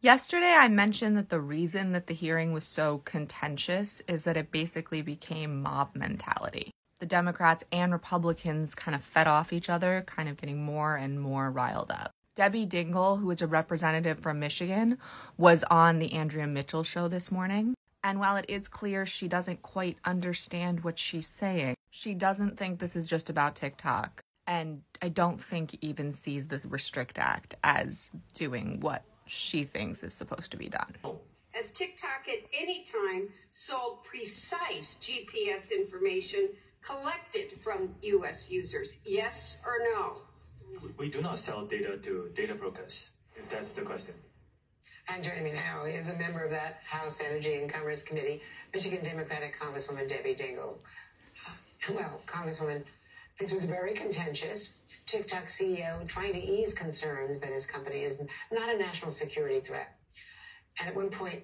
Yesterday, I mentioned that the reason that the hearing was so contentious is that it basically became mob mentality. The Democrats and Republicans kind of fed off each other, kind of getting more and more riled up. Debbie Dingell, who is a representative from Michigan, was on the Andrea Mitchell show this morning. And while it is clear she doesn't quite understand what she's saying, she doesn't think this is just about TikTok. And I don't think even sees the Restrict Act as doing what she thinks is supposed to be done. As TikTok at any time sold precise GPS information collected from U.S. users? Yes or no? We do not sell data to data brokers, if that's the question. And joining me now is a member of that House Energy and Commerce Committee, Michigan Democratic Congresswoman Debbie Dingell. Well, Congresswoman, this was very contentious. TikTok CEO trying to ease concerns that his company is not a national security threat. And at one point,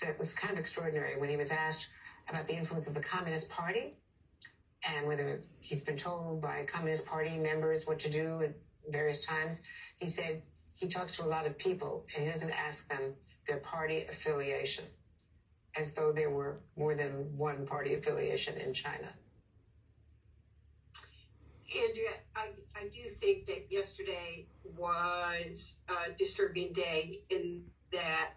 that was kind of extraordinary when he was asked about the influence of the Communist Party and whether he's been told by Communist Party members what to do at various times. He said he talks to a lot of people and he doesn't ask them their party affiliation, as though there were more than one party affiliation in China. Andrea, I, I do think that yesterday was a disturbing day in that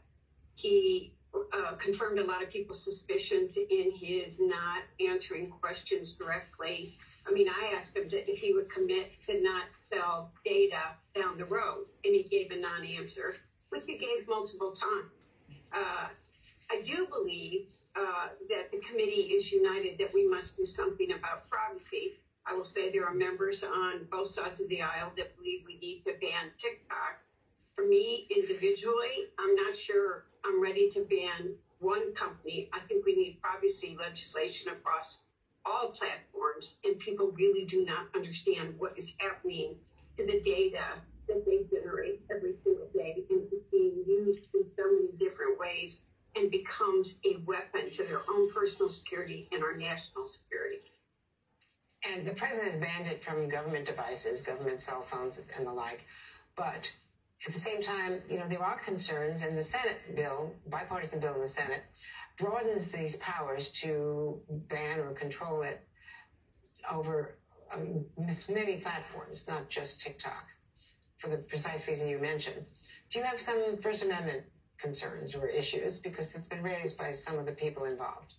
he uh, confirmed a lot of people's suspicions in his not answering questions directly. I mean, I asked him if he would commit to not sell data down the road, and he gave a non answer, which he gave multiple times. Uh, I do believe uh, that the committee is united that we must do something about privacy. I will say there are members on both sides of the aisle that believe we need to ban TikTok. For me individually, I'm not sure I'm ready to ban one company. I think we need privacy legislation across all platforms, and people really do not understand what is happening to the data that they generate every single day and it's being used in so many different ways and becomes a weapon to their own personal security and our national security. And the president has banned it from government devices, government cell phones, and the like. But at the same time, you know, there are concerns, and the Senate bill, bipartisan bill in the Senate, broadens these powers to ban or control it over um, many platforms, not just TikTok, for the precise reason you mentioned. Do you have some First Amendment concerns or issues? Because it's been raised by some of the people involved.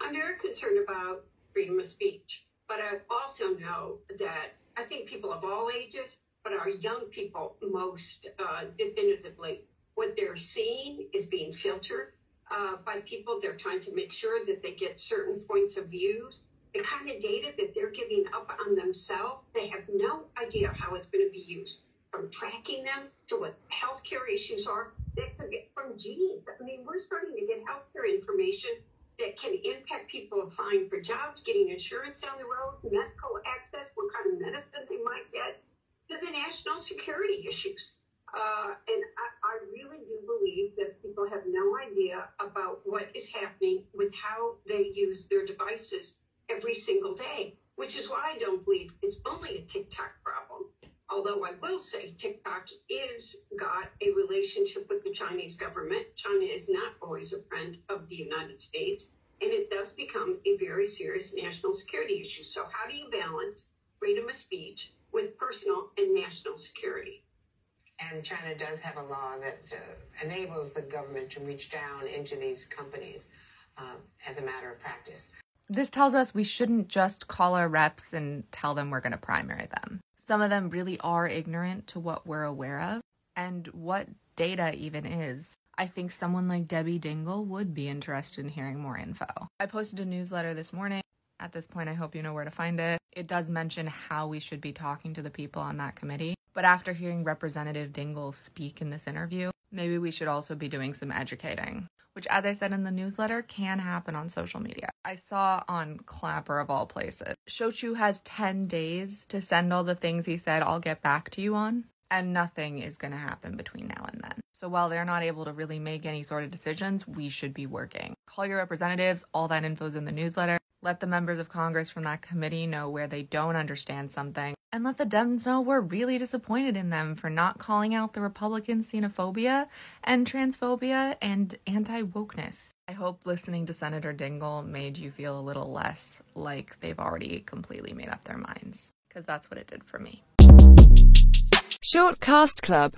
I'm very concerned about freedom of speech. But I also know that I think people of all ages, but our young people most uh, definitively, what they're seeing is being filtered uh, by people. They're trying to make sure that they get certain points of views. The kind of data that they're giving up on themselves, they have no idea how it's going to be used. From tracking them to what healthcare issues are, they could get from genes. I mean, we're starting to get healthcare information that can impact people applying for jobs, getting insurance down the road, medical access, what kind of medicine they might get, to the national security issues. Uh, and I, I really do believe that people have no idea about what is happening with how they use their devices every single day, which is why I don't believe it's only a TikTok problem. Although I will say TikTok is got a relationship with the Chinese government. China is not always a friend of the United States, and it does become a very serious national security issue. So, how do you balance freedom of speech with personal and national security? And China does have a law that uh, enables the government to reach down into these companies uh, as a matter of practice. This tells us we shouldn't just call our reps and tell them we're going to primary them. Some of them really are ignorant to what we're aware of and what data even is. I think someone like Debbie Dingell would be interested in hearing more info. I posted a newsletter this morning. At this point, I hope you know where to find it. It does mention how we should be talking to the people on that committee. But after hearing Representative Dingell speak in this interview, maybe we should also be doing some educating, which, as I said in the newsletter, can happen on social media. I saw on Clapper, of all places, Shou Chew has 10 days to send all the things he said I'll get back to you on, and nothing is going to happen between now and then. So while they're not able to really make any sort of decisions, we should be working. Call your representatives, all that info's in the newsletter. Let the members of Congress from that committee know where they don't understand something, and let the Dems know we're really disappointed in them for not calling out the Republican xenophobia and transphobia and anti wokeness. I hope listening to Senator Dingell made you feel a little less like they've already completely made up their minds, because that's what it did for me. Short Cast Club